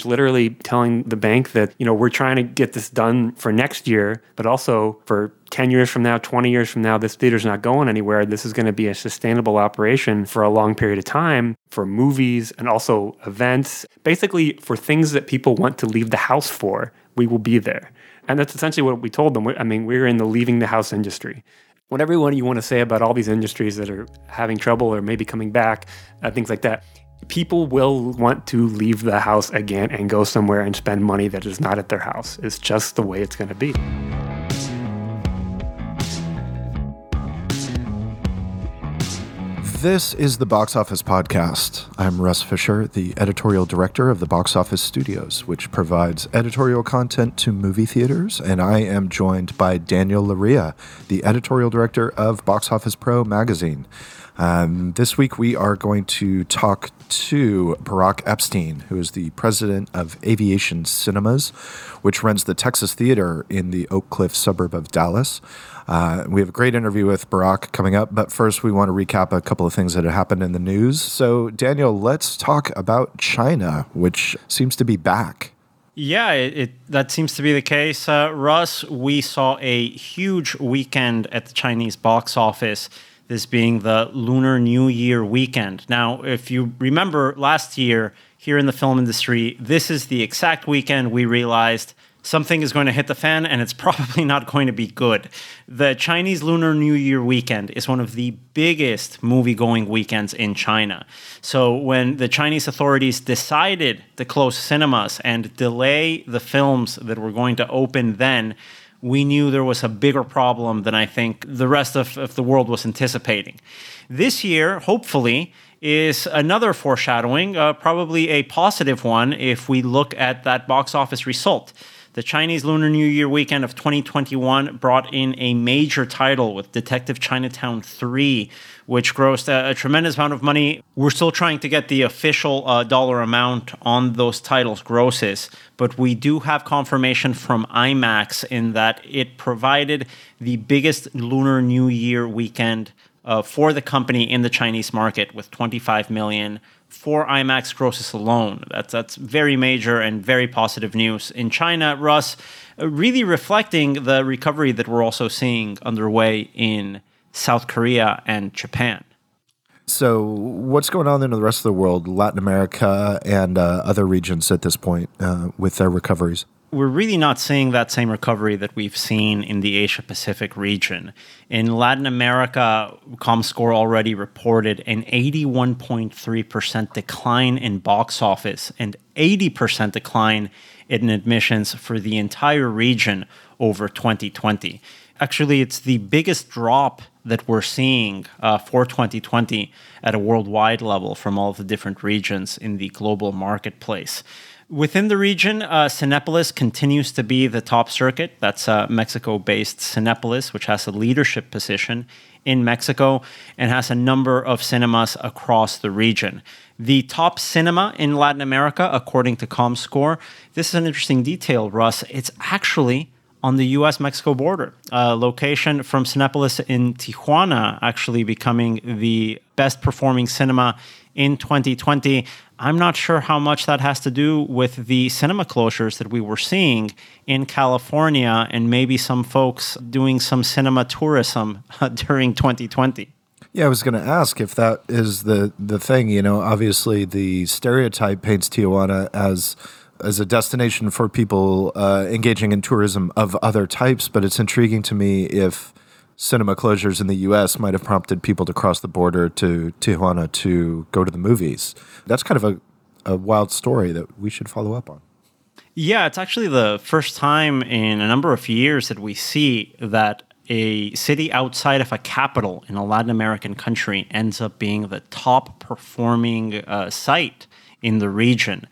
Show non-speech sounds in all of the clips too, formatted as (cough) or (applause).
message, literally telling the bank that, you know, we're trying to get this done for next year, but also for 10 years from now, 20 years from now, this theater's not going anywhere. This is going to be a sustainable operation for a long period of time for movies and also events. Basically, for things that people want to leave the house for, we will be there. And that's essentially what we told them. I mean, we're in the leaving the house industry. Whatever you want to say about all these industries that are having trouble or maybe coming back, uh, things like that, people will want to leave the house again and go somewhere and spend money that is not at their house. It's just the way it's going to be. This is the Box Office Podcast. I'm Russ Fischer, the editorial director of the Box Office Studios, which provides editorial content to movie theaters. And I am joined by Daniel Loria, the editorial director of Box Office Pro magazine. Um, this week, we are going to talk to Barak Epstein, who is the president of Aviation Cinemas, which runs the Texas Theater in the Oak Cliff suburb of Dallas. Uh, we have a great interview with Barack coming up, but first we want to recap a couple of things that have happened in the news. So, Daniel, let's talk about China, which seems to be back. Yeah, it, it, that seems to be the case. Uh, Russ, we saw a huge weekend at the Chinese box office, this being the Lunar New Year weekend. Now, if you remember last year here in the film industry, this is the exact weekend we realized something is going to hit the fan and it's (laughs) probably not going to be good. The Chinese Lunar New Year weekend is one of the biggest movie going weekends in China. So, when the Chinese authorities decided to close cinemas and delay the films that were going to open then, we knew there was a bigger problem than I think the rest of, of the world was anticipating. This year, hopefully, is another foreshadowing, uh, probably a positive one if we look at that box office result. The Chinese Lunar New Year weekend of 2021 brought in a major title with Detective Chinatown 3, which grossed a, a tremendous amount of money. We're still trying to get the official uh, dollar amount on those titles' grosses, but we do have confirmation from IMAX in that it provided the biggest Lunar New Year weekend uh, for the company in the Chinese market with 25 million for IMAX grosses alone. That's that's very major and very positive news in China. Russ, uh, really reflecting the recovery that we're also seeing underway in South Korea and Japan. So, what's going on in the rest of the world, Latin America and uh, other regions at this point uh, with their recoveries? we're really not seeing that same recovery that we've seen in the Asia Pacific region. In Latin America, ComScore already reported an 81.3% decline in box office and 80% decline in admissions for the entire region over 2020. Actually, it's the biggest drop that we're seeing uh, for 2020 at a worldwide level from all the different regions in the global marketplace. Within the region, uh, Cinepolis continues to be the top circuit. That's uh, Mexico based Cinepolis, which has a leadership position in Mexico and has a number of cinemas across the region. The top cinema in Latin America, according to ComScore, this is an interesting detail, Russ. It's actually on the US Mexico border. A location from Cinepolis in Tijuana actually becoming the best performing cinema in 2020. I'm not sure how much that has to do with the cinema closures that we were seeing in California and maybe some folks doing some cinema tourism uh, (laughs) during 2020. Yeah, I was going to ask if that is the the thing. You know, obviously the stereotype paints Tijuana as as a destination for people uh, engaging in tourism of other types, but it's intriguing to me if cinema closures in the US might have prompted people to cross the border to Tijuana to go to the movies. That's kind of a, a wild story that we should follow up on. Yeah, it's actually the first time in a number of years that we see that a city outside of a capital in a Latin American country ends up being the top performing uh, site in the region.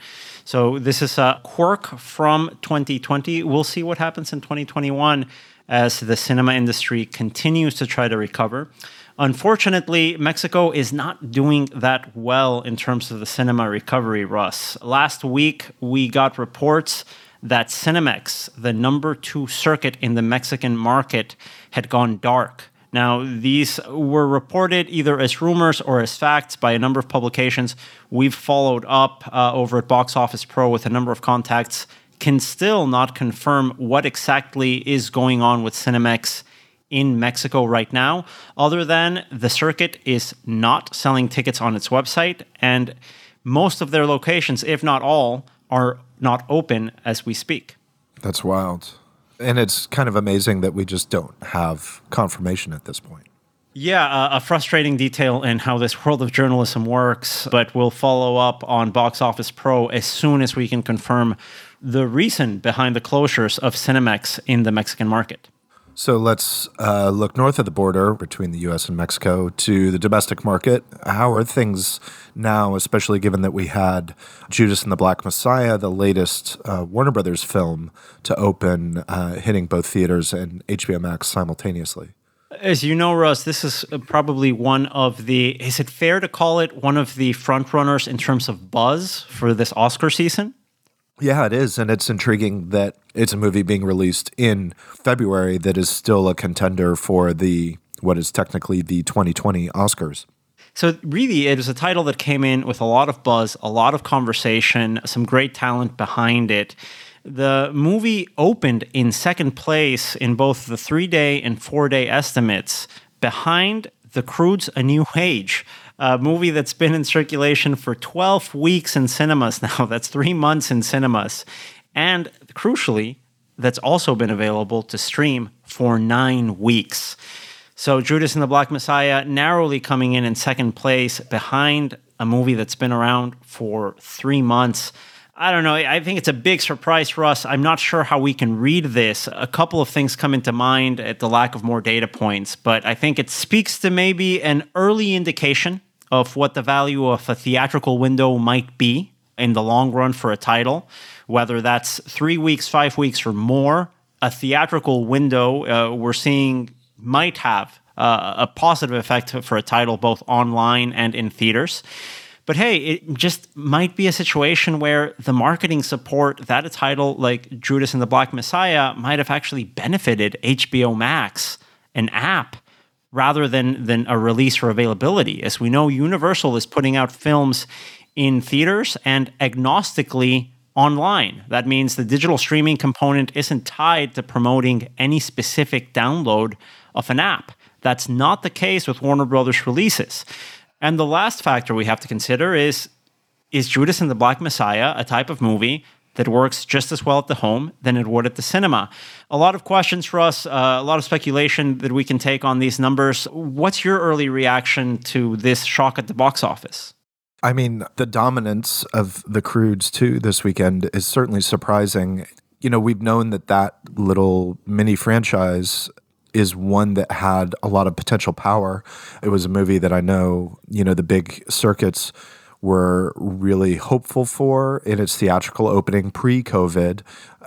So this is a quirk from 2020. We'll see what happens in 2021 as the cinema industry continues to try to recover. Unfortunately, Mexico is not doing that well in terms of the cinema recovery, Russ. Last week, we got reports that Cinemex, the number two circuit in the Mexican market, had gone dark Now, these were reported either as rumors or as facts by a number of publications. We've followed up uh, over at Box Office Pro with a number of contacts, can still not confirm what exactly is going on with Cinemex in Mexico right now, other than the circuit is not selling tickets on its website, and most of their locations, if not all, are not open as we speak. That's wild. And it's kind of amazing that we just don't have confirmation at this point. Yeah, uh, a frustrating detail in how this world of journalism works, but we'll follow up on Box Office Pro as soon as we can confirm the reason behind the closures of Cinemex in the Mexican market. So let's uh, look north of the border between the US and Mexico to the domestic market. How are things now, especially given that we had Judas and the Black Messiah, the latest uh, Warner Brothers film, to open, uh, hitting both theaters and HBO Max simultaneously? As you know, Russ, this is probably one of the, is it fair to call it one of the frontrunners in terms of buzz for this Oscar season? Yeah, it is. And it's intriguing that it's a movie being released in February that is still a contender for the what is technically the 2020 Oscars. So, really, it was a title that came in with a lot of buzz, a lot of conversation, some great talent behind it. The movie opened in second place in both the three day and four day estimates behind The Croods A New Age, a movie that's been in circulation for 12 weeks in cinemas (laughs) now. That's three months in cinemas. And crucially, that's also been available to stream for nine weeks. So Judas and the Black Messiah narrowly coming in in second place behind a movie that's been around for three months. I don't know. I think it's a big surprise for us. I'm not sure how we can read this. A couple of things come into mind at the lack of more data points, but I think it speaks to maybe an early indication of what the value of a theatrical window might be in the long run for a title, whether that's three weeks, five weeks, or more. A theatrical window uh, we're seeing might have uh, a positive effect for a title both online and in theaters. But hey, it just might be a situation where the marketing support that a title like Judas and the Black Messiah might have actually benefited HBO Max, an app rather than than a release for availability. As we know, Universal is putting out films in theaters and agnostically online. That means the digital streaming component isn't tied to promoting any specific download of an app. That's not the case with Warner Brothers releases. And the last factor we have to consider is is Judas and the Black Messiah a type of movie that works just as well at the home than it would at the cinema. A lot of questions for us, uh, a lot of speculation that we can take on these numbers. What's your early reaction to this shock at the box office? I mean, the dominance of the Croods too this weekend is certainly surprising. You know, we've known that that little mini franchise is one that had a lot of potential power. It was a movie that I know, you know, the big circuits were really hopeful for in its theatrical opening pre COVID.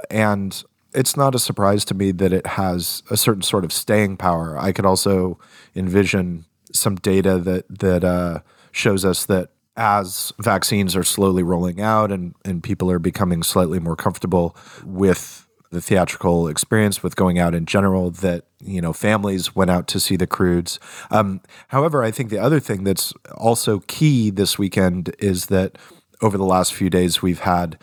And it's not a surprise to me that it has a certain sort of staying power. I could also envision some data that that uh, shows us that as vaccines are slowly rolling out and, and people are becoming slightly more comfortable with the theatrical experience with going out in general that you know families went out to see the Croods Um, however, I think the other thing that's also key this weekend is that over the last few days we've had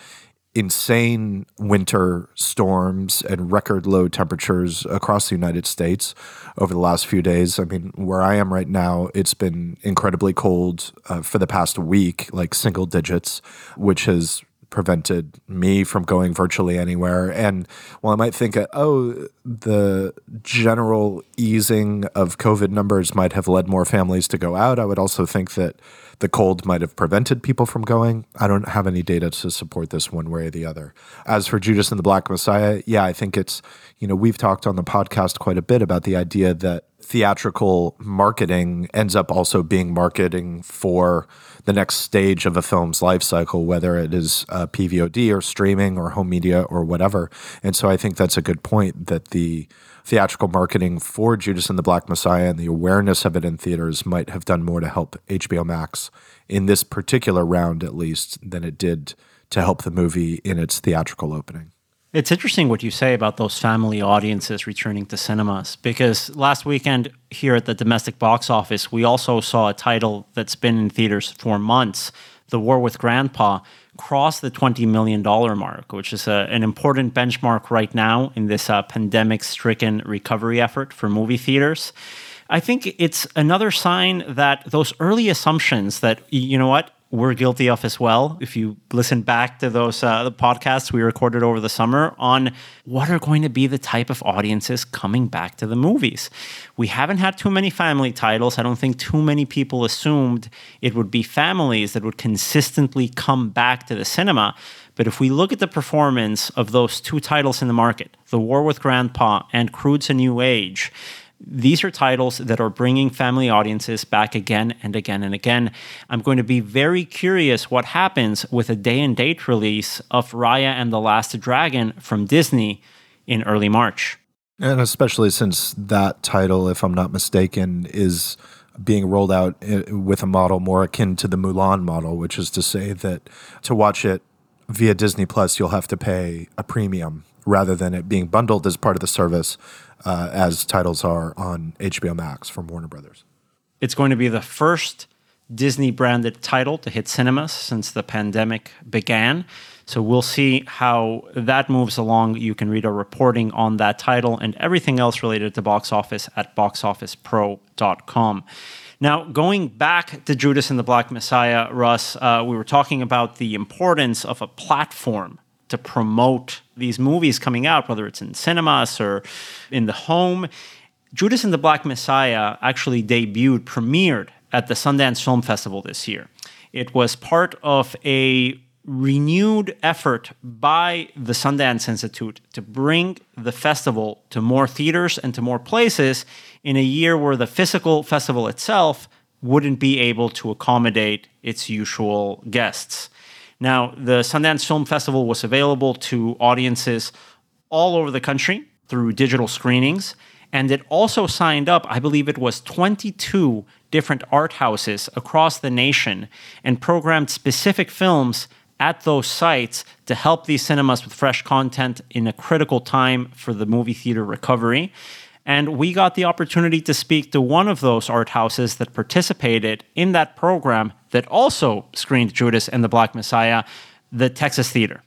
insane winter storms and record low temperatures across the United States over the last few days. I mean, where I am right now, it's been incredibly cold uh, for the past week, like single digits, which has prevented me from going virtually anywhere. And while I might think, uh, oh, the general easing of COVID numbers might have led more families to go out, I would also think that the cold might have prevented people from going. I don't have any data to support this one way or the other. As for Judas and the Black Messiah, yeah, I think it's, you know, we've talked on the podcast quite a bit about the idea that theatrical marketing ends up also being marketing for the next stage of a film's life cycle, whether it is uh, PVOD or streaming or home media or whatever. And so I think that's a good point that the theatrical marketing for Judas and the Black Messiah and the awareness of it in theaters might have done more to help HBO Max in this particular round, at least, than it did to help the movie in its theatrical opening. It's interesting what you say about those family audiences returning to cinemas because last weekend here at the domestic box office, we also saw a title that's been in theaters for months The War with Grandpa cross the $20 million mark, which is a, an important benchmark right now in this uh, pandemic stricken recovery effort for movie theaters. I think it's another sign that those early assumptions that, you know what, we're guilty of as well. If you listen back to those uh, podcasts we recorded over the summer on what are going to be the type of audiences coming back to the movies, we haven't had too many family titles. I don't think too many people assumed it would be families that would consistently come back to the cinema. But if we look at the performance of those two titles in the market, The War with Grandpa and Croods a New Age, these are titles that are bringing family audiences back again and again and again. I'm going to be very curious what happens with a day and date release of Raya and the Last Dragon from Disney in early March. And especially since that title, if I'm not mistaken, is being rolled out eh, with a model more akin to the Mulan model, which is to say that to watch it via Disney Plus, you'll have to pay a premium rather than it being bundled as part of the service uh, as titles are on HBO Max from Warner Brothers. It's going to be the first Disney branded title to hit cinemas since the pandemic began. So we'll see how that moves along. You can read our reporting on that title and everything else related to box office at boxofficepro.com. Now, going back to Judas and the Black Messiah, Russ, uh, we were talking about the importance of a platform to promote these movies coming out, whether it's in cinemas or in the home. Judas and the Black Messiah actually debuted, premiered at the Sundance Film Festival this year. It was part of a renewed effort by the Sundance Institute to bring the festival to more theaters and to more places in a year where the physical festival itself wouldn't be able to accommodate its usual guests. Now, the Sundance Film Festival was available to audiences all over the country through digital screenings. And it also signed up, I believe it was 22 different art houses across the nation and programmed specific films at those sites to help these cinemas with fresh content in a critical time for the movie theater recovery. And we got the opportunity to speak to one of those art houses that participated in that program that also screened Judas and the Black Messiah, the Texas Theater.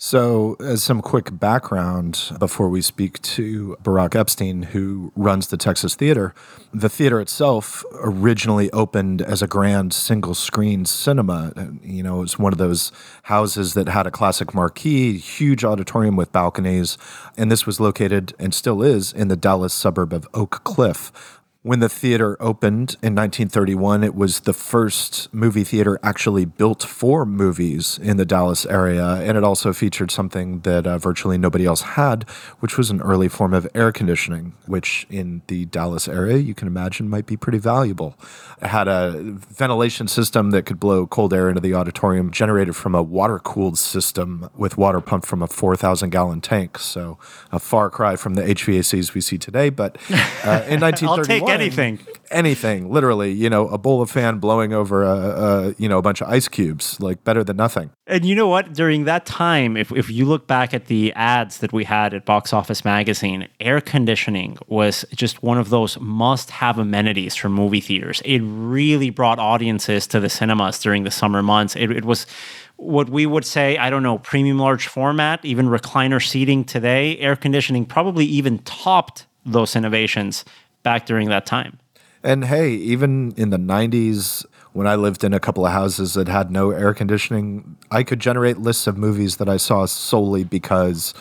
So, as some quick background before we speak to Barak Epstein, who runs the Texas Theater, the theater itself originally opened as a grand single screen cinema. You know, it was one of those houses that had a classic marquee, huge auditorium with balconies. And this was located and still is in the Dallas suburb of Oak Cliff, when the theater opened in 1931, it was the first movie theater actually built for movies in the Dallas area. And it also featured something that uh, virtually nobody else had, which was an early form of air conditioning, which in the Dallas area you can imagine might be pretty valuable. It had a ventilation system that could blow cold air into the auditorium, generated from a water cooled system with water pumped from a 4,000 gallon tank. So a far cry from the HVACs we see today. But uh, in (laughs) 1931, anything. Anything, literally. You know, a bowl of fan blowing over a, a, you know a bunch of ice cubes, like better than nothing. And you know what? During that time, if if you look back at the ads that we had at Box Office Magazine, air conditioning was just one of those must-have amenities for movie theaters. It really brought audiences to the cinemas during the summer months. It, it was what we would say, I don't know, premium large format, even recliner seating today, air conditioning probably even topped those innovations back during that time. And hey, even in the 90s, when I lived in a couple of houses that had no air conditioning, I could generate lists of movies that I saw solely because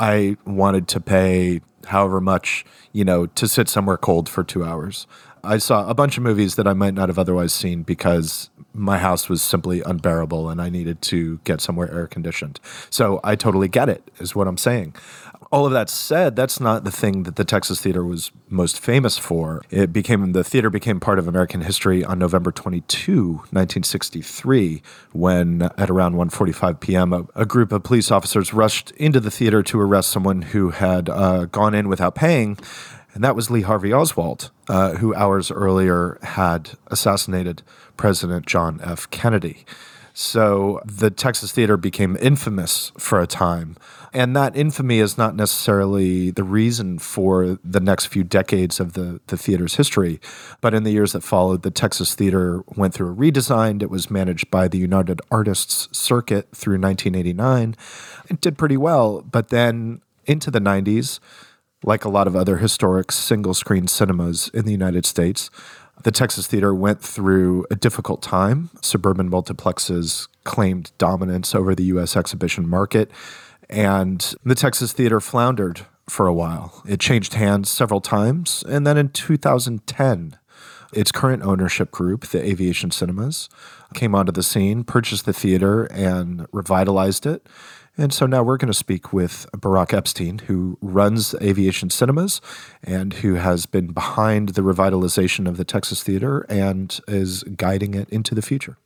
I wanted to pay however much, you know, to sit somewhere cold for two hours. I saw a bunch of movies that I might not have otherwise seen because my house was simply unbearable and I needed to get somewhere air conditioned. So I totally get it, is what I'm saying all of that said, that's not the thing that the Texas Theater was most famous for. It became the theater became part of American history on November 22, 1963, when at around 1:45 p.m. A, a, group of police officers rushed into the theater to arrest someone who had uh, gone in without paying, and that was Lee Harvey Oswald, uh, who hours earlier had assassinated President John F. Kennedy. So the Texas Theater became infamous for a time. And that infamy is not necessarily the reason for the next few decades of the, the theater's history. But in the years that followed, the Texas Theater went through a redesign. It was managed by the United Artists Circuit through 1989. It did pretty well. But then into the 90s, like a lot of other historic single screen cinemas in the United States, the Texas Theater went through a difficult time. Suburban multiplexes claimed dominance over the U.S. exhibition market, and the Texas Theater floundered for a while. It changed hands several times, and then in 2010, its current ownership group, the Aviation Cinemas, came onto the scene, purchased the theater, and revitalized it. And so now we're going to speak with Barak Epstein, who runs Aviation Cinemas and who has been behind the revitalization of the Texas Theater and is guiding it into the future.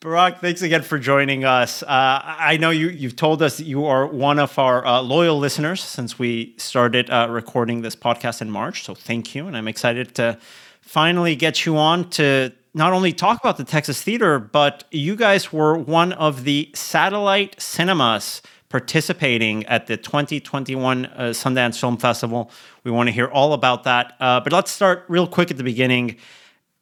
Barak, thanks again for joining us. Uh, I know you, you've told us that you are one of our uh, loyal listeners since we started uh, recording this podcast in March. So thank you. And I'm excited to finally get you on to not only talk about the Texas Theater, but you guys were one of the satellite cinemas participating at the 2021 uh, Sundance Film Festival. We want to hear all about that. Uh, but let's start real quick at the beginning.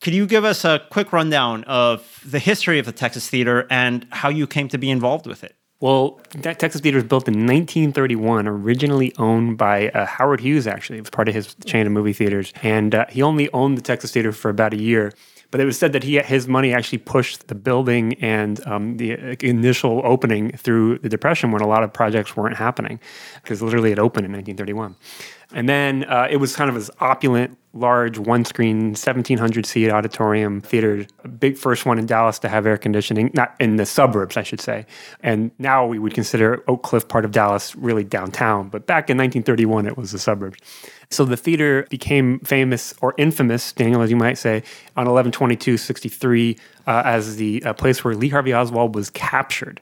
Could you give us a quick rundown of the history of the Texas Theater and how you came to be involved with it? Well, Texas Theater was built in 1931, originally owned by uh, Howard Hughes, actually. It was part of his chain of movie theaters. And uh, he only owned the Texas Theater for about a year. But it was said that he his money actually pushed the building and um, the initial opening through the Depression when a lot of projects weren't happening, because literally it opened in 1931. And then uh, it was kind of this opulent, large, one screen, 1,700 seat auditorium theater, big first one in Dallas to have air conditioning, not in the suburbs, I should say. And now we would consider Oak Cliff part of Dallas really downtown. But back in 1931, it was the suburbs. So the theater became famous or infamous, Daniel, as you might say, on 11/22/63 uh, as the uh, place where Lee Harvey Oswald was captured.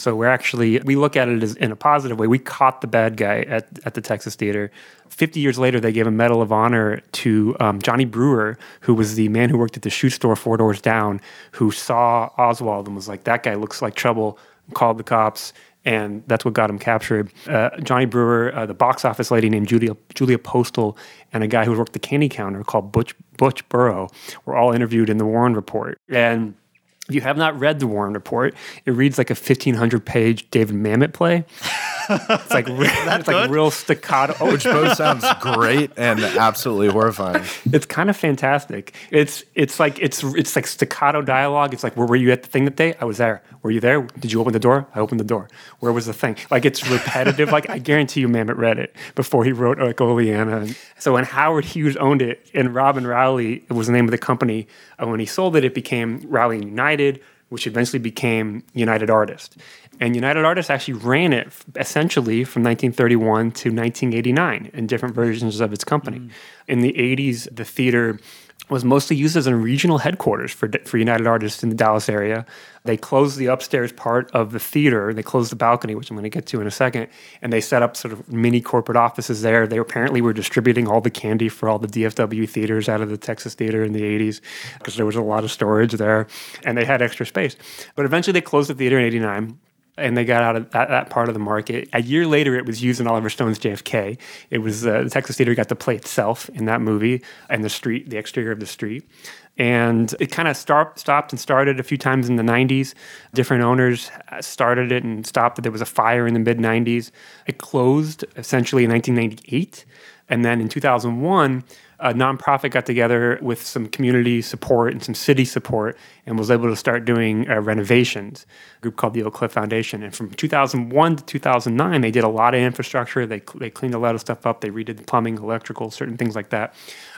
So we're actually we look at it as in a positive way. We caught the bad guy at at the Texas Theater. Fifty years later, they gave a Medal of Honor to um, Johnny Brewer, who was the man who worked at the shoe store four doors down, who saw Oswald and was like, "That guy looks like trouble." Called the cops and that's what got him captured. Uh, Johnny Brewer, uh, the box office lady named Julia Julia Postal, and a guy who worked the candy counter called Butch Butch Burroughs were all interviewed in the Warren Report. And if you have not read the Warren Report, it reads like a 1500 page David Mamet play. It's like (laughs) it's like real staccato, which both (laughs) sounds great and absolutely horrifying. It's kind of fantastic. It's it's like it's it's like staccato dialogue. It's like where were you at the thing that day? I was there. Were you there? Did you open the door? I opened the door. Where was the thing? Like it's repetitive. like I guarantee you, Mamet read it before he wrote like Oleanna. So when Howard Hughes owned it and Robin Rowley was the name of the company, uh, when he sold it, it became Rowley United which eventually became United Artists. And United Artists actually ran it essentially from 1931 to 1989 in different versions of its company. Mm. In the 80s, the theater was mostly used as a regional headquarters for, for United Artists in the Dallas area. They closed the upstairs part of the theater. They closed the balcony, which I'm going to get to in a second, and they set up sort of mini corporate offices there. They apparently were distributing all the candy for all the DFW theaters out of the Texas Theater in the 80s because there was a lot of storage there, and they had extra space. But eventually, they closed the theater in '89 and they got out of that, that, part of the market. A year later, it was used in Oliver Stone's JFK. It was uh, the Texas Theater got to play itself in that movie and the street, the exterior of the street. And it kind of stopped and started a few times in the 90s. Different owners started it and stopped it. There was a fire in the mid 90s. It closed essentially in 1998. And then in 2001, a nonprofit got together with some community support and some city support and was able to start doing uh, renovations. A group called the Oak Cliff Foundation. And from 2001 to 2009, they did a lot of infrastructure. They, they cleaned a lot of stuff up. They redid the plumbing, electrical, certain things like that.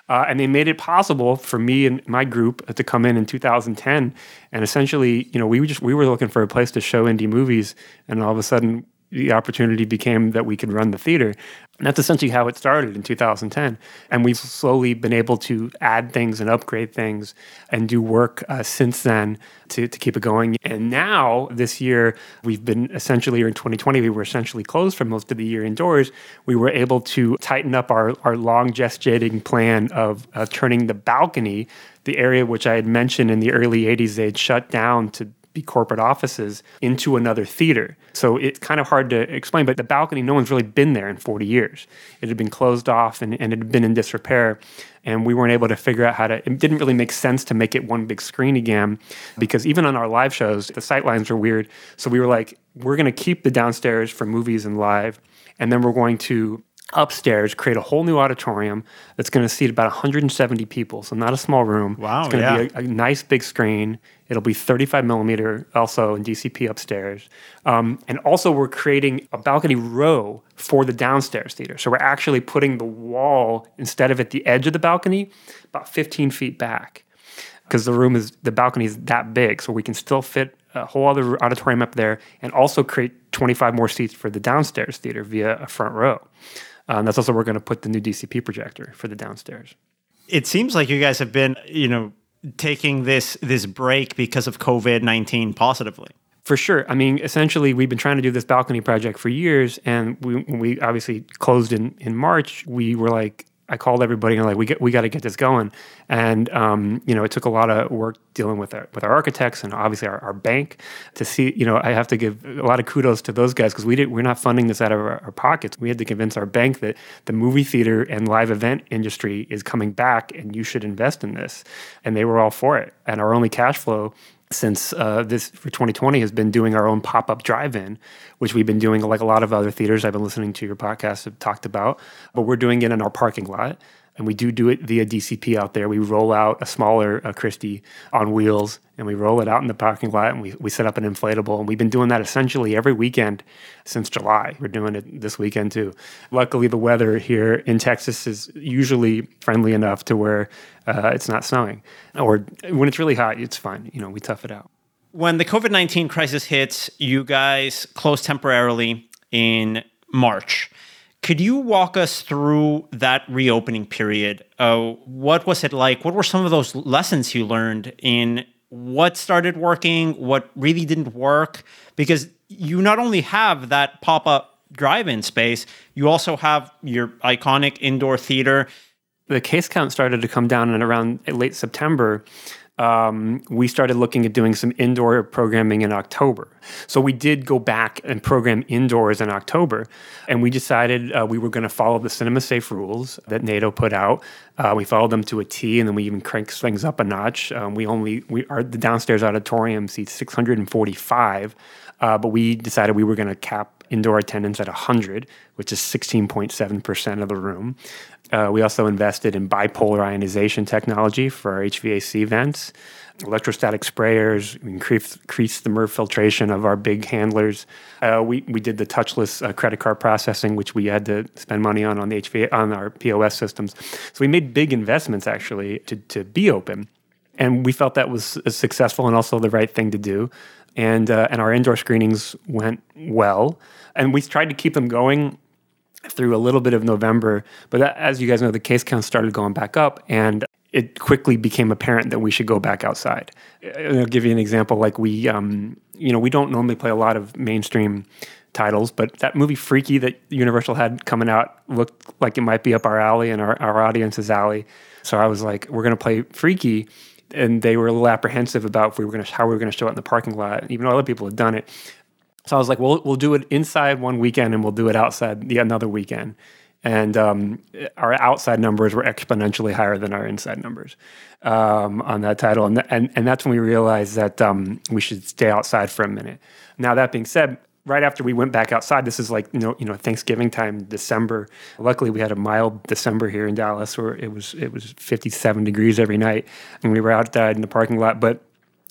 Uh, and they made it possible for me and my group to come in in 2010 and essentially you know we just we were looking for a place to show indie movies and all of a sudden the opportunity became that we could run the theater. And that's essentially how it started in 2010. And we've slowly been able to add things and upgrade things and do work uh, since then to, to keep it going. And now, this year, we've been essentially, or in 2020, we were essentially closed for most of the year indoors. We were able to tighten up our, our long gestating plan of uh, turning the balcony, the area which I had mentioned in the early 80s, they had shut down to corporate offices into another theater. So it's kind of hard to explain, but the balcony, no one's really been there in 40 years. It had been closed off and, and it had been in disrepair. And we weren't able to figure out how to, it didn't really make sense to make it one big screen again because even on our live shows, the sight lines were weird. So we were like, we're going to keep the downstairs for movies and live. And then we're going to upstairs, create a whole new auditorium that's going to seat about 170 people. So not a small room. Wow, It's going to yeah. be a, a nice big screen. It'll be 35 millimeter also in DCP upstairs. Um, and also we're creating a balcony row for the downstairs theater. So we're actually putting the wall instead of at the edge of the balcony, about 15 feet back. Because the room is the balcony is that big, so we can still fit a whole other auditorium up there, and also create 25 more seats for the downstairs theater via a front row. Um, that's also where we're going to put the new DCP projector for the downstairs. It seems like you guys have been, you know, taking this this break because of COVID nineteen positively. For sure. I mean, essentially, we've been trying to do this balcony project for years, and we we obviously closed in in March. We were like, I called everybody and like, we get we got to get this going, and um, you know, it took a lot of work dealing with our with our architects and obviously our, our bank to see. You know, I have to give a lot of kudos to those guys because we did we're not funding this out of our, our pockets. We had to convince our bank that the movie theater and live event industry is coming back, and you should invest in this, and they were all for it. And our only cash flow since uh, this for 2020 has been doing our own pop-up drive-in which we've been doing like a lot of other theaters i've been listening to your podcast have talked about. But we're doing it in our parking lot and we do do it via dcp out there. We roll out a smaller uh, christie on wheels and we roll it out in the parking lot and we, we set up an inflatable. And we've been doing that essentially every weekend since july. We're doing it this weekend too. Luckily the weather here in texas is usually friendly enough to where uh, it's not snowing. Or when it's really hot it's fine. You know we tough it out. When the COVID nineteen crisis hits, you guys closed temporarily in March. Could you walk us through that reopening period? Uh, what was it like? What were some of those lessons you learned in what started working, what really didn't work? Because you not only have that pop up drive in space, you also have your iconic indoor theater. the case count started to come down in around late September. Um, we started looking at doing some indoor programming in October. So we did go back and program indoors in October, and we decided uh, we were going to follow the cinema safe rules that NATO put out. Uh, we followed them to a T, and then we even cranked things up a notch. Um, we only we are the downstairs auditorium seats 645, uh, but we decided we were going to cap indoor attendance at 100, which is 16.7% of the room. Uh, we also invested in bipolar ionization technology for our HVAC vents, electrostatic sprayers, increased, increased the MERV filtration of our big handlers. Uh, we, we did the touchless uh, credit card processing, which we had to spend money on on, the HVA, on our POS systems. So we made big investments actually to, to be open. And we felt that was successful and also the right thing to do. And, uh, and our indoor screenings went well. And we tried to keep them going through a little bit of November. But that, as you guys know, the case count started going back up, and it quickly became apparent that we should go back outside. I'll give you an example. Like we, um, you know, we don't normally play a lot of mainstream titles, but that movie Freaky that Universal had coming out looked like it might be up our alley and our, our audience's alley. So I was like, we're going to play Freaky. And they were a little apprehensive about if we were going to how we were going to show it in the parking lot, even though other people had done it. So I was like, well, we'll do it inside one weekend and we'll do it outside the another weekend. And um, our outside numbers were exponentially higher than our inside numbers um, on that title. And, and, and that's when we realized that um, we should stay outside for a minute. Now, that being said, right after we went back outside, this is like, you know, you know, Thanksgiving time, December. Luckily, we had a mild December here in Dallas where it was, it was 57 degrees every night. And we were outside in the parking lot. But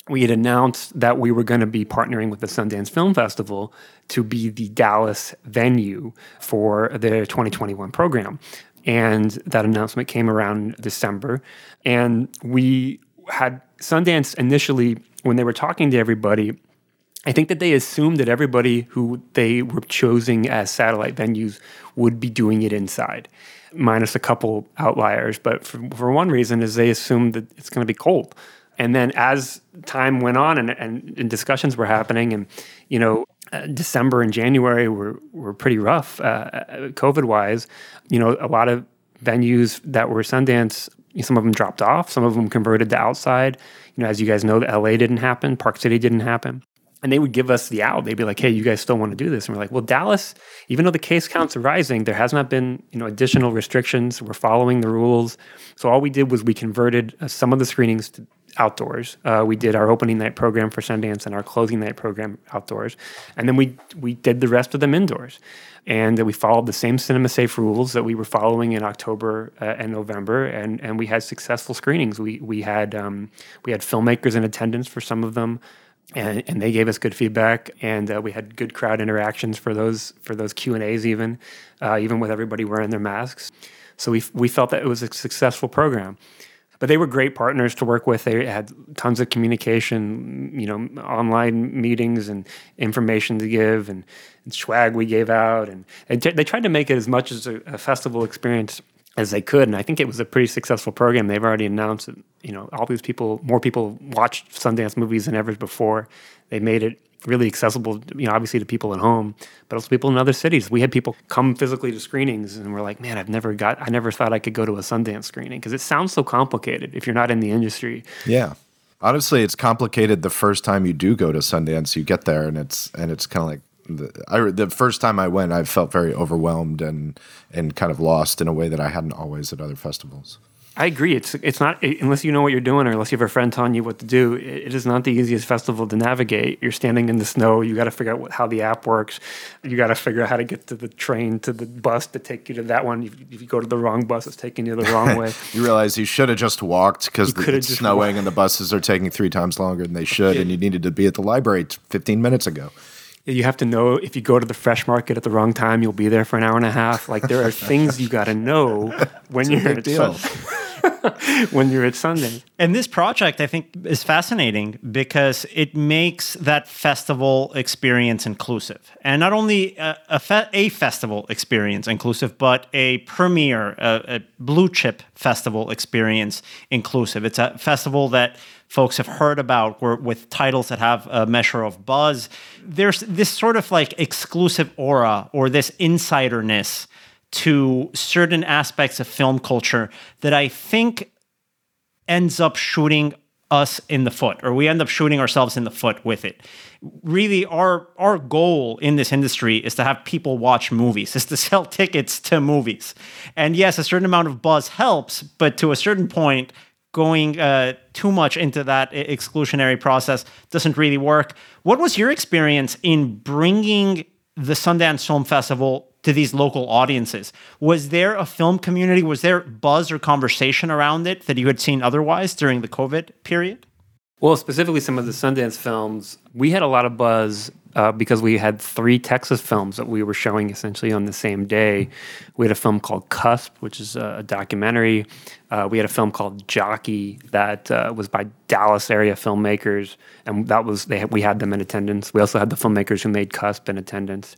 we had announced that we were going to be partnering with the Sundance Film Festival to be the Dallas venue for the 2021 program. And that announcement came around December. And we had Sundance initially, when they were talking to everybody, I think that they assumed that everybody who they were choosing as satellite venues would be doing it inside, minus a couple outliers. But for, for one reason is they assumed that it's going to be cold. And then as time went on and, and, and discussions were happening, and you know, uh, December and January were were pretty rough, uh, COVID wise. You know, a lot of venues that were Sundance some of them dropped off, some of them converted to outside. You know, as you guys know, the LA didn't happen, Park City didn't happen. And they would give us the out. They'd be like, "Hey, you guys still want to do this?" And we're like, "Well, Dallas, even though the case counts are rising, there has not been you know additional restrictions. We're following the rules. So all we did was we converted uh, some of the screenings to outdoors. Uh, we did our opening night program for Sundance and our closing night program outdoors, and then we we did the rest of them indoors and we followed the same cinema safe rules that we were following in October uh, and November, and and we had successful screenings. We we had um, we had filmmakers in attendance for some of them. And, and they gave us good feedback, and uh, we had good crowd interactions for those for those Q and A's, even uh, even with everybody wearing their masks. So we we felt that it was a successful program but they were great partners to work with. They had tons of communication, you know, online meetings and information to give, and, and swag we gave out, and, and t- they tried to make it as much as a, a, festival experience as they could. And I think it was a pretty successful program. They've already announced that you know all these people, more people watched Sundance movies than ever before. They made it really accessible, you know, obviously to people at home, but also people in other cities. We had people come physically to screenings and we're like, man, I've never got, I never thought I could go to a Sundance screening because it sounds so complicated if you're not in the industry. Yeah. Honestly, it's complicated the first time you do go to Sundance. You get there and it's, and it's kind of like, the, I, the first time I went, I felt very overwhelmed and, and kind of lost in a way that I hadn't always at other festivals. I agree. It's it's not unless you know what you're doing or unless you have a friend telling you what to do. It is not the easiest festival to navigate. You're standing in the snow. You got to figure out what, how the app works. You got to figure out how to get to the train to the bus to take you to that one. If, if you go to the wrong bus, it's taking you the wrong (laughs) way. you realize you should have just walked because it's snowing walked. and the buses are taking three times longer than they should, yeah. and you needed to be at the library 15 minutes ago you have to know if you go to the fresh market at the wrong time, you'll be there for an hour and a half. Like there are (laughs) things you got to know when you're at deal. (laughs) when you're at Sundance. And this project, I think, is fascinating because it makes that festival experience inclusive, and not only a, a, fe- a festival experience inclusive, but a premiere, a, a blue chip festival experience inclusive. It's a festival that folks have heard about with titles that have a measure of buzz. There's this sort of like exclusive aura or this insiderness to certain aspects of film culture that I think ends up shooting us in the foot or we end up shooting ourselves in the foot with it really our our goal in this industry is to have people watch movies (laughs) is to sell tickets to movies and yes a certain amount of buzz helps but to a certain point going uh, too much into that exclusionary process doesn't really work. What was your experience in bringing the Sundance Film Festival to these local audiences? Was there a film community? Was there buzz or conversation around it that you had seen otherwise during the COVID period? Well, specifically some of the Sundance films, we had a lot of buzz uh, because we had three Texas films that we were showing essentially on the same day. We had a film called Cusp, which is a documentary. Uh, we had a film called Jockey that uh, was by Dallas area filmmakers, and that was they we had them in attendance. We also had the filmmakers who made Cusp in attendance,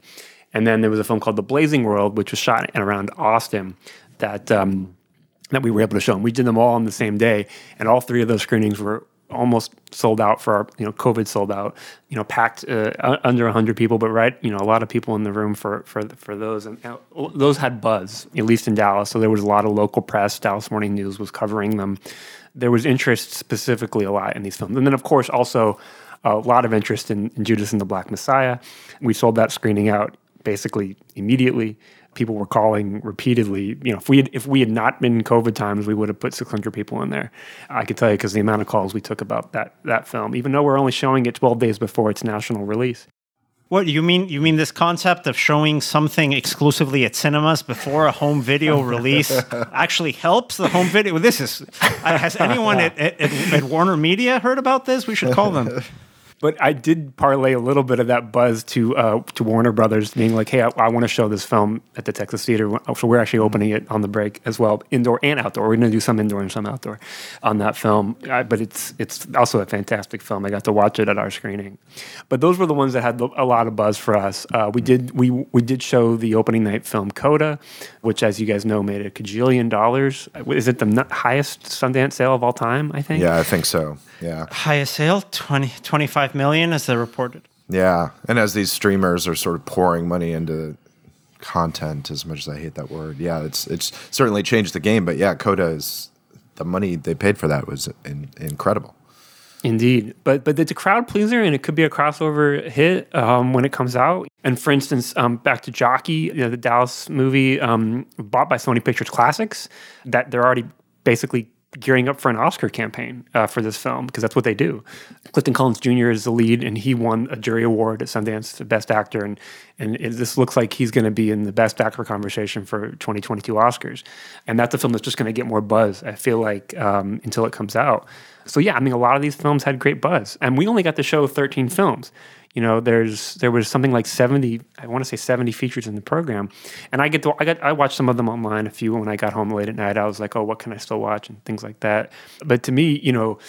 and then there was a film called The Blazing World, which was shot in around Austin. That um, that we were able to show, and we did them all on the same day, and all three of those screenings were almost sold out for our, you know, COVID sold out, you know, packed uh, under 100 people, but right, you know, a lot of people in the room for for for those, and uh, those had buzz, at least in Dallas. So there was a lot of local press. Dallas Morning News was covering them. There was interest specifically a lot in these films, and then of course also a lot of interest in, in Judas and the Black Messiah. We sold that screening out basically immediately people were calling repeatedly. You know, if we had, if we had not been COVID times, we would have put 600 people in there. I can tell you because the amount of calls we took about that that film, even though we're only showing it 12 days before its national release. What you mean? You mean this concept of showing something exclusively at cinemas before a home video (laughs) release actually helps the home video? This is has anyone at, at, at Warner Media heard about this? We should call them. (laughs) But I did parlay a little bit of that buzz to uh, to Warner Brothers, being like, "Hey, I, I want to show this film at the Texas Theater." So we're actually opening it on the break as well, indoor and outdoor. We're going to do some indoor and some outdoor on that film. I, but it's it's also a fantastic film. I got to watch it at our screening. But those were the ones that had a lot of buzz for us. Uh, we did we we did show the opening night film Coda, which, as you guys know, made a cajillion dollars. Is it the highest Sundance sale of all time? I think. Yeah, I think so. Yeah. Highest sale 20, 25 million as they reported. Yeah. And as these streamers are sort of pouring money into content as much as I hate that word. Yeah, it's it's certainly changed the game, but yeah, Coda is the money they paid for that was in, incredible. Indeed, but but it's a crowd pleaser, and it could be a crossover hit um, when it comes out. And for instance, um, back to Jockey, you know, the Dallas movie um, bought by Sony Pictures Classics, that they're already basically gearing up for an Oscar campaign uh, for this film because that's what they do. Clifton Collins Jr. is the lead, and he won a jury award at Sundance for Best Actor, and and it, this looks like he's going to be in the Best Actor conversation for 2022 Oscars, and that's a film that's just going to get more buzz. I feel like um, until it comes out. So yeah, I mean, a lot of these films had great buzz, and we only got to show 13 films. You know, there's there was something like 70, I want to say 70 features in the program, and I get to I got I watched some of them online. A few when I got home late at night, I was like, oh, what can I still watch and things like that. But to me, you know.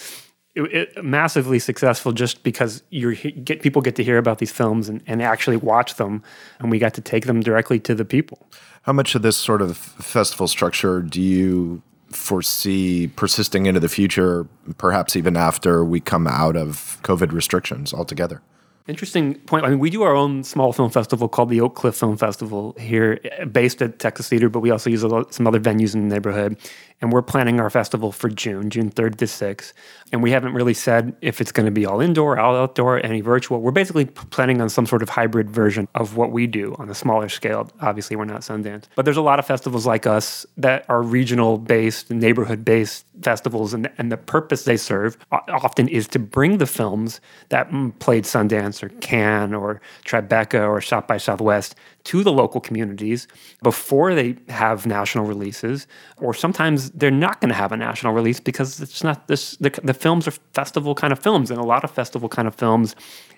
It, it, massively successful just because you get people get to hear about these films and, and actually watch them and we got to take them directly to the people how much of this sort of festival structure do you foresee persisting into the future, perhaps even after we come out of COVID restrictions altogether? Interesting point. I mean, we do our own small film festival called the Oak Cliff Film Festival here, based at Texas Theater, but we also use some other venues in the neighborhood. And we're planning our festival for June, June 3rd to 6th. And we haven't really said if it's going to be all indoor, all outdoor, any virtual. We're basically planning on some sort of hybrid version of what we do on a smaller scale. Obviously, we're not Sundance. But there's a lot of festivals like us that are regional based, neighborhood based festivals. And, and the purpose they serve often is to bring the films that played Sundance or Cannes or Tribeca or South by Southwest to the local communities before they have national releases, or sometimes they're not going to have a national release because it's not this. The, the films are festival kind of films, and a lot of festival kind of films,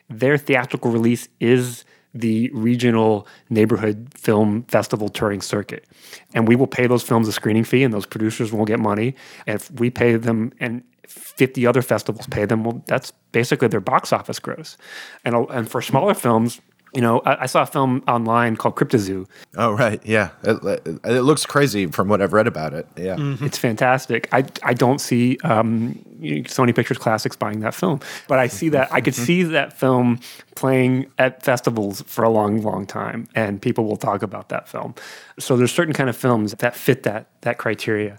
their theatrical release is the regional neighborhood film festival touring circuit. And we will pay those films a screening fee, and those producers won't get money. And if we pay them, and 50 other festivals pay them, well, that's basically their box office gross. And, and for smaller films, you know, I, I, saw a film online called Cryptozoo. Oh, right. Yeah. It, it, looks crazy from what I've read about it. Yeah. Mm-hmm. It's fantastic. I, I don't see um, Sony Pictures Classics buying that film, but I see that, I could see that film playing at festivals for a long, long time, and people will talk about that film. So there's certain kind of films that fit that, that criteria.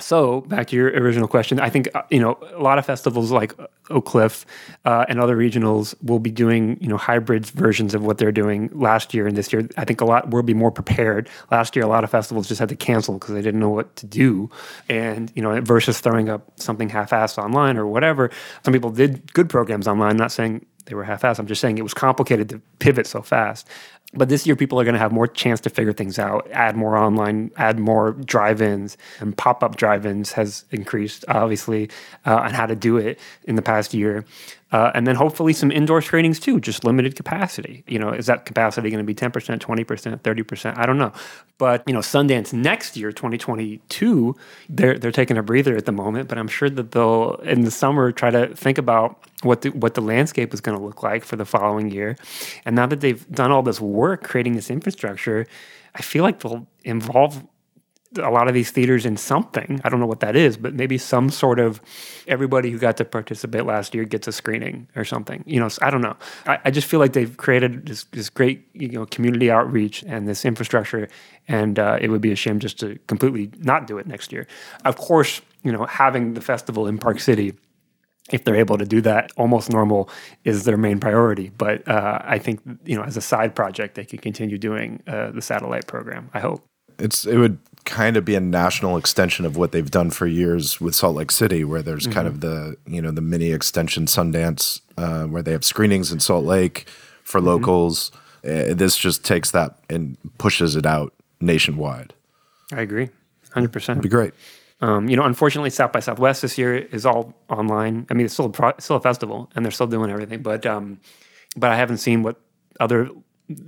So back to your original question, I think uh, you know a lot of festivals like Oak Cliff uh, and other regionals will be doing you know hybrid versions of what they're doing last year and this year. I think a lot will be more prepared. Last year, a lot of festivals just had to cancel because they didn't know what to do, and you know versus throwing up something half-assed online or whatever. Some people did good programs online. Not saying they were half-assed. I'm just saying it was complicated to pivot so fast. But this year, people are going to have more chance to figure things out, add more online, add more drive ins, and pop up drive ins has increased, obviously, uh, on how to do it in the past year. Uh, and then hopefully some indoor screenings too, just limited capacity. You know, is that capacity going to be 10%, 20%, 30%? I don't know. But, you know, Sundance next year, 2022, they're, they're taking a breather at the moment, but I'm sure that they'll, in the summer, try to think about what the, what the landscape is going to look like for the following year. And now that they've done all this work creating this infrastructure, I feel like they'll involve a lot of these theaters in something. I don't know what that is, but maybe some sort of everybody who got to participate last year gets a screening or something. You know, I don't know. I, I just feel like they've created this, this, great you know community outreach and this infrastructure, and uh, it would be a shame just to completely not do it next year. Of course, you know, having the festival in Park City if they're able to do that, almost normal is their main priority. But uh, I think you know, as a side project, they can continue doing uh, the satellite program. I hope it's it would kind of be a national extension of what they've done for years with Salt Lake City, where there's mm-hmm. kind of the you know the mini extension Sundance, uh, where they have screenings in Salt Lake for mm-hmm. locals. Uh, this just takes that and pushes it out nationwide. I agree, hundred percent. It'd be great. Um, you know, unfortunately, South by Southwest this year is all online. I mean, it's still a pro- still a festival, and they're still doing everything. But um, but I haven't seen what other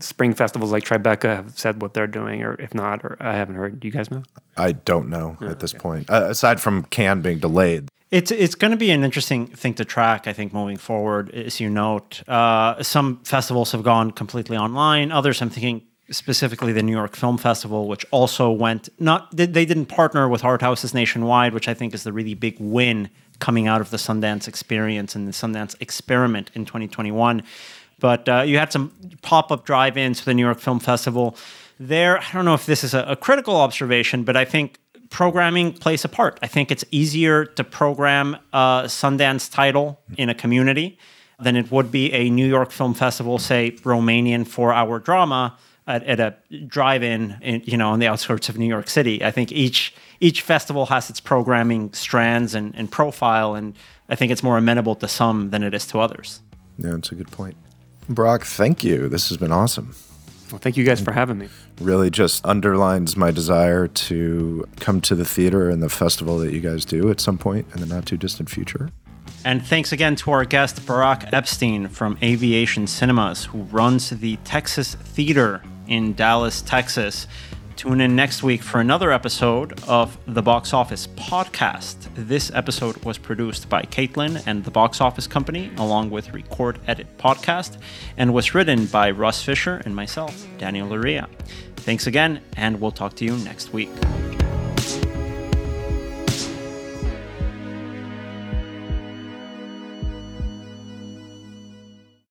spring festivals like Tribeca have said what they're doing, or if not, or I haven't heard. Do you guys know? I don't know oh, at this okay. point. Uh, aside from Cannes being delayed, it's it's going to be an interesting thing to track. I think moving forward, as you note, uh, some festivals have gone completely online. Others, I'm thinking specifically the New York Film Festival, which also went not they didn't partner with art houses nationwide, which I think is the really big win coming out of the Sundance experience and the Sundance experiment in 2021. But uh, you had some pop up drive ins for the New York Film Festival. There, I don't know if this is a, a critical observation, but I think programming plays a part. I think it's easier to program a Sundance title in a community than it would be a New York Film Festival, say, Romanian four hour drama at, at a drive-in, in, you know, on the outskirts of New York City. I think each each festival has its programming strands and, and profile, and I think it's more amenable to some than it is to others. Yeah, that's a good point. Barak, thank you. This has been awesome. Well, thank you guys for having me. Really just underlines my desire to come to the theater and the festival that you guys do at some point in the not too distant future. And thanks again to our guest, Barak Epstein from Aviation Cinemas, who runs the Texas Theater in Dallas, Texas. Tune in next week for another episode of the Box Office Podcast. This episode was produced by Caitlin and the Box Office Company, along with Record Edit Podcast, and was written by Russ Fischer and myself, Daniel Loria. Thanks again, and we'll talk to you next week.